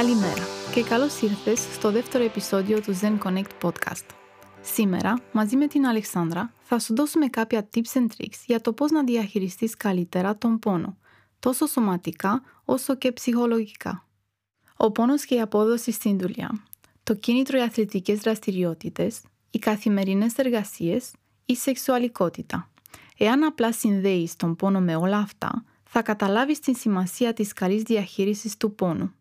Καλημέρα και καλώς ήρθες στο δεύτερο επεισόδιο του Zen Connect Podcast. Σήμερα, μαζί με την Αλεξάνδρα, θα σου δώσουμε κάποια tips and tricks για το πώς να διαχειριστείς καλύτερα τον πόνο, τόσο σωματικά όσο και ψυχολογικά. Ο πόνος και η απόδοση στην δουλειά, το κίνητρο για αθλητικές δραστηριότητες, οι καθημερινές εργασίες, η σεξουαλικότητα. Εάν απλά συνδέεις τον πόνο με όλα αυτά, θα καταλάβεις την σημασία της καλής διαχείρισης του πόνου.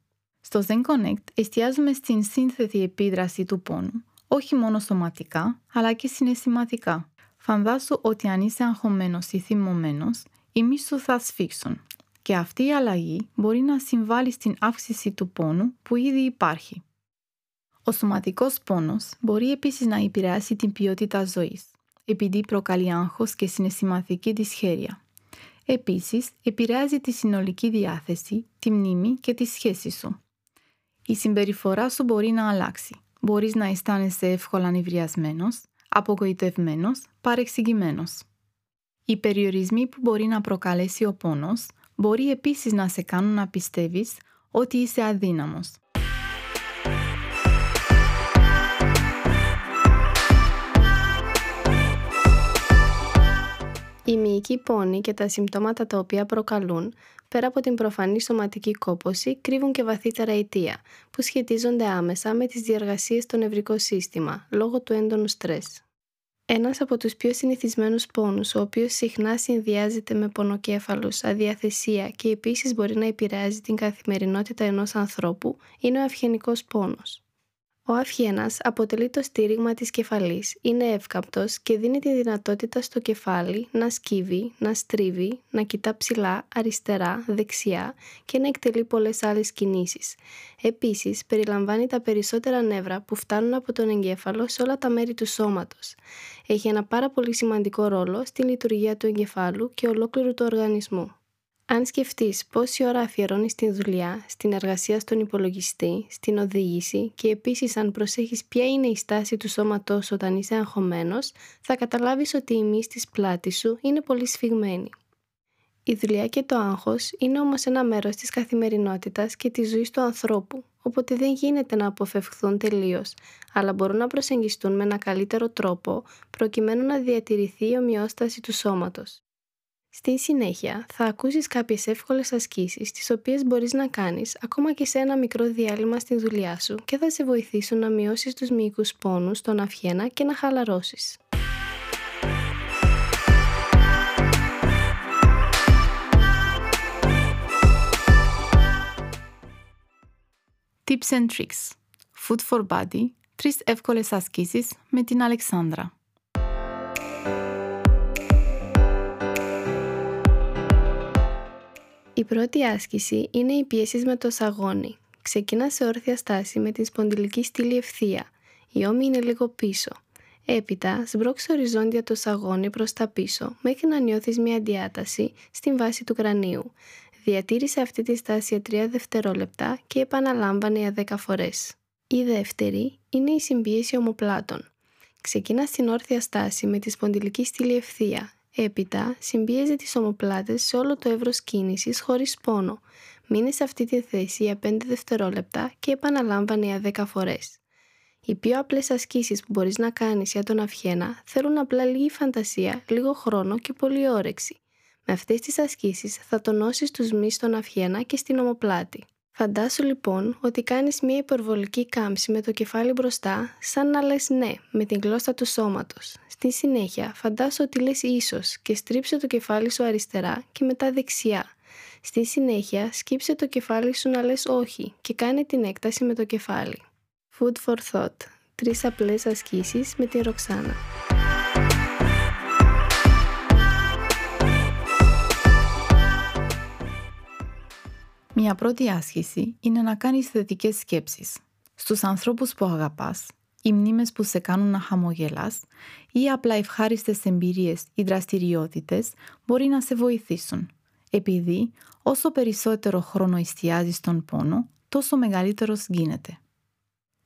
Στο Zen Connect εστιάζουμε στην σύνθετη επίδραση του πόνου, όχι μόνο σωματικά, αλλά και συναισθηματικά. Φαντάσου ότι αν είσαι αγχωμένος ή θυμωμένος, οι μη σου θα σφίξουν και αυτή η αλλαγή μπορεί να συμβάλλει στην αύξηση του πόνου που ήδη υπάρχει. Ο σωματικός πόνος μπορεί επίσης να επηρεάσει την ποιότητα ζωής, επειδή προκαλεί άγχος και συναισθηματική δυσχέρεια. Επίσης, επηρεάζει τη συνολική διάθεση, τη μνήμη και τη σχέση σου. Η συμπεριφορά σου μπορεί να αλλάξει. Μπορείς να αισθάνεσαι εύκολα ανεβριασμένος, απογοητευμένος, παρεξηγημένος. Οι περιορισμοί που μπορεί να προκαλέσει ο πόνος μπορεί επίσης να σε κάνουν να πιστεύεις ότι είσαι αδύναμος. Η μυϊκή πόνη και τα συμπτώματα τα οποία προκαλούν, πέρα από την προφανή σωματική κόπωση, κρύβουν και βαθύτερα αιτία, που σχετίζονται άμεσα με τις διεργασίες στο νευρικό σύστημα, λόγω του έντονου στρες. Ένας από τους πιο συνηθισμένους πόνους, ο οποίος συχνά συνδυάζεται με πονοκέφαλους, αδιαθεσία και επίσης μπορεί να επηρεάζει την καθημερινότητα ενός ανθρώπου, είναι ο αυγενικός πόνος. Ο αυχένας αποτελεί το στήριγμα της κεφαλής, είναι εύκαπτος και δίνει τη δυνατότητα στο κεφάλι να σκύβει, να στρίβει, να κοιτά ψηλά, αριστερά, δεξιά και να εκτελεί πολλές άλλες κινήσεις. Επίσης, περιλαμβάνει τα περισσότερα νεύρα που φτάνουν από τον εγκέφαλο σε όλα τα μέρη του σώματος. Έχει ένα πάρα πολύ σημαντικό ρόλο στη λειτουργία του εγκεφάλου και ολόκληρου του οργανισμού. Αν σκεφτείς πόση ώρα αφιερώνεις στη δουλειά, στην εργασία στον υπολογιστή, στην οδήγηση και επίσης αν προσέχεις ποια είναι η στάση του σώματός όταν είσαι αγχωμένος, θα καταλάβεις ότι η μύση της πλάτης σου είναι πολύ σφιγμένη. Η δουλειά και το άγχος είναι όμως ένα μέρος της καθημερινότητας και της ζωής του ανθρώπου, οπότε δεν γίνεται να αποφευχθούν τελείως, αλλά μπορούν να προσεγγιστούν με ένα καλύτερο τρόπο προκειμένου να διατηρηθεί η ομοιόσταση του σώματος. Στη συνέχεια θα ακούσεις κάποιες εύκολες ασκήσεις τις οποίες μπορείς να κάνεις ακόμα και σε ένα μικρό διάλειμμα στη δουλειά σου και θα σε βοηθήσουν να μειώσεις τους μυϊκούς πόνους στον αυχένα και να χαλαρώσεις. Tips and Tricks Food for Body Τρεις εύκολες ασκήσεις με την Αλεξάνδρα. Η πρώτη άσκηση είναι οι πιέσεις με το σαγόνι. Ξεκινά σε όρθια στάση με την σπονδυλική στήλη ευθεία. Η ώμη είναι λίγο πίσω. Έπειτα, σμπρώξε οριζόντια το σαγόνι προς τα πίσω μέχρι να νιώθεις μια διάταση στην βάση του κρανίου. Διατήρησε αυτή τη στάση για 3 δευτερόλεπτα και επαναλάμβανε για 10 φορές. Η δεύτερη είναι η συμπίεση ομοπλάτων. Ξεκινά στην όρθια στάση με τη σπονδυλική στήλη ευθεία Έπειτα, συμπίεζε τις ομοπλάτες σε όλο το εύρος κίνησης χωρίς πόνο. Μείνε σε αυτή τη θέση για 5 δευτερόλεπτα και επαναλάμβανε για 10 φορές. Οι πιο απλές ασκήσεις που μπορείς να κάνεις για τον αυχένα θέλουν απλά λίγη φαντασία, λίγο χρόνο και πολύ όρεξη. Με αυτές τις ασκήσεις θα τονώσεις τους μυς στον αυχένα και στην ομοπλάτη. Φαντάσου λοιπόν ότι κάνεις μια υπερβολική κάμψη με το κεφάλι μπροστά, σαν να λες ναι, με την γλώσσα του σώματος. Στη συνέχεια, φαντάσου ότι λες ίσως και στρίψε το κεφάλι σου αριστερά και μετά δεξιά. Στη συνέχεια, σκύψε το κεφάλι σου να λες όχι και κάνε την έκταση με το κεφάλι. Food for thought. Τρεις απλές ασκήσεις με τη Ροξάνα. Μια πρώτη άσκηση είναι να κάνεις θετικές σκέψεις. Στους ανθρώπους που αγαπάς, οι μνήμες που σε κάνουν να χαμογελάς ή απλά ευχάριστες εμπειρίες ή δραστηριότητες μπορεί να σε βοηθήσουν. Επειδή όσο περισσότερο χρόνο εστιάζεις στον πόνο, τόσο μεγαλύτερος γίνεται.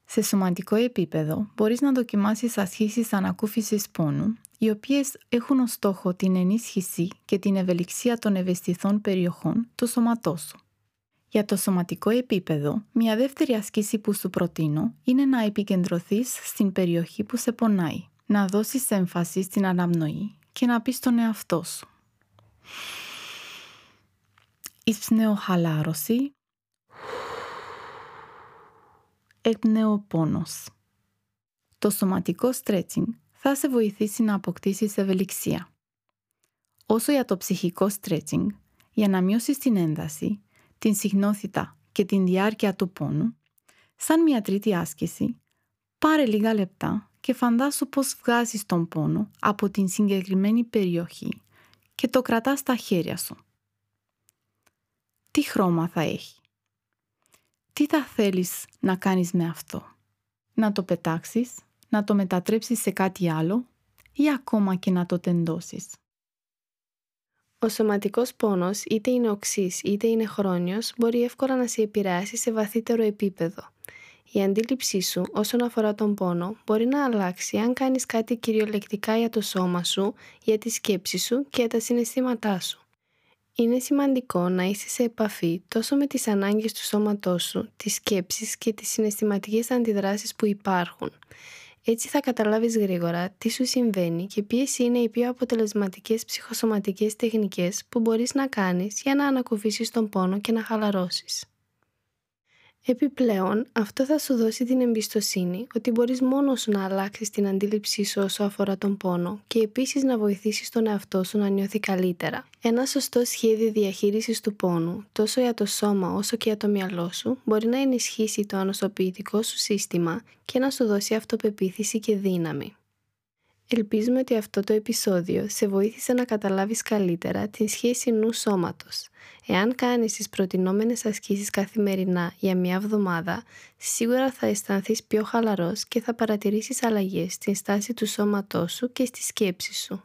Σε σωματικό επίπεδο μπορείς να δοκιμάσεις ασχήσεις ανακούφισης πόνου, οι οποίες έχουν ως στόχο την ενίσχυση και την ευελιξία των ευαισθηθών περιοχών του σώματός σου. Για το σωματικό επίπεδο, μια δεύτερη ασκήση που σου προτείνω είναι να επικεντρωθείς στην περιοχή που σε πονάει, να δώσεις έμφαση στην αναμνοή και να πεις στον εαυτό σου. χαλάρωση. πόνος. Το σωματικό stretching θα σε βοηθήσει να αποκτήσεις ευελιξία. Όσο για το ψυχικό stretching, για να μειώσεις την ένταση, την συχνότητα και την διάρκεια του πόνου, σαν μια τρίτη άσκηση, πάρε λίγα λεπτά και φαντάσου πώς βγάζεις τον πόνο από την συγκεκριμένη περιοχή και το κρατάς στα χέρια σου. Τι χρώμα θα έχει; Τι θα θέλεις να κάνεις με αυτό; Να το πετάξεις, να το μετατρέψεις σε κάτι άλλο ή ακόμα και να το τεντώσεις; Ο σωματικός πόνος, είτε είναι οξύς είτε είναι χρόνιος, μπορεί εύκολα να σε επηρεάσει σε βαθύτερο επίπεδο. Η αντίληψή σου όσον αφορά τον πόνο μπορεί να αλλάξει αν κάνεις κάτι κυριολεκτικά για το σώμα σου, για τη σκέψη σου και για τα συναισθήματά σου. Είναι σημαντικό να είσαι σε επαφή τόσο με τις ανάγκες του σώματός σου, τις σκέψεις και τις συναισθηματικές αντιδράσεις που υπάρχουν. Έτσι θα καταλάβεις γρήγορα τι σου συμβαίνει και ποιες είναι οι πιο αποτελεσματικές ψυχοσωματικές τεχνικές που μπορείς να κάνεις για να ανακουφίσεις τον πόνο και να χαλαρώσεις. Επιπλέον, αυτό θα σου δώσει την εμπιστοσύνη ότι μπορείς μόνος σου να αλλάξεις την αντίληψή σου όσο αφορά τον πόνο και επίσης να βοηθήσεις τον εαυτό σου να νιώθει καλύτερα. Ένα σωστό σχέδιο διαχείρισης του πόνου, τόσο για το σώμα όσο και για το μυαλό σου, μπορεί να ενισχύσει το ανοσοποιητικό σου σύστημα και να σου δώσει αυτοπεποίθηση και δύναμη. Ελπίζουμε ότι αυτό το επεισόδιο σε βοήθησε να καταλάβεις καλύτερα την σχέση νου-σώματος. Εάν κάνεις τις προτινόμενες ασκήσεις καθημερινά για μια εβδομάδα, σίγουρα θα αισθανθείς πιο χαλαρός και θα παρατηρήσεις αλλαγές στην στάση του σώματός σου και στη σκέψη σου.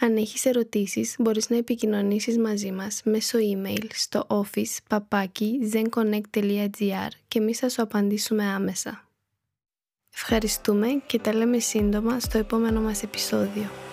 Αν έχεις ερωτήσεις, μπορείς να επικοινωνήσεις μαζί μας μέσω email στο office και εμείς θα σου απαντήσουμε άμεσα. Ευχαριστούμε και τα λέμε σύντομα στο επόμενο μας επεισόδιο.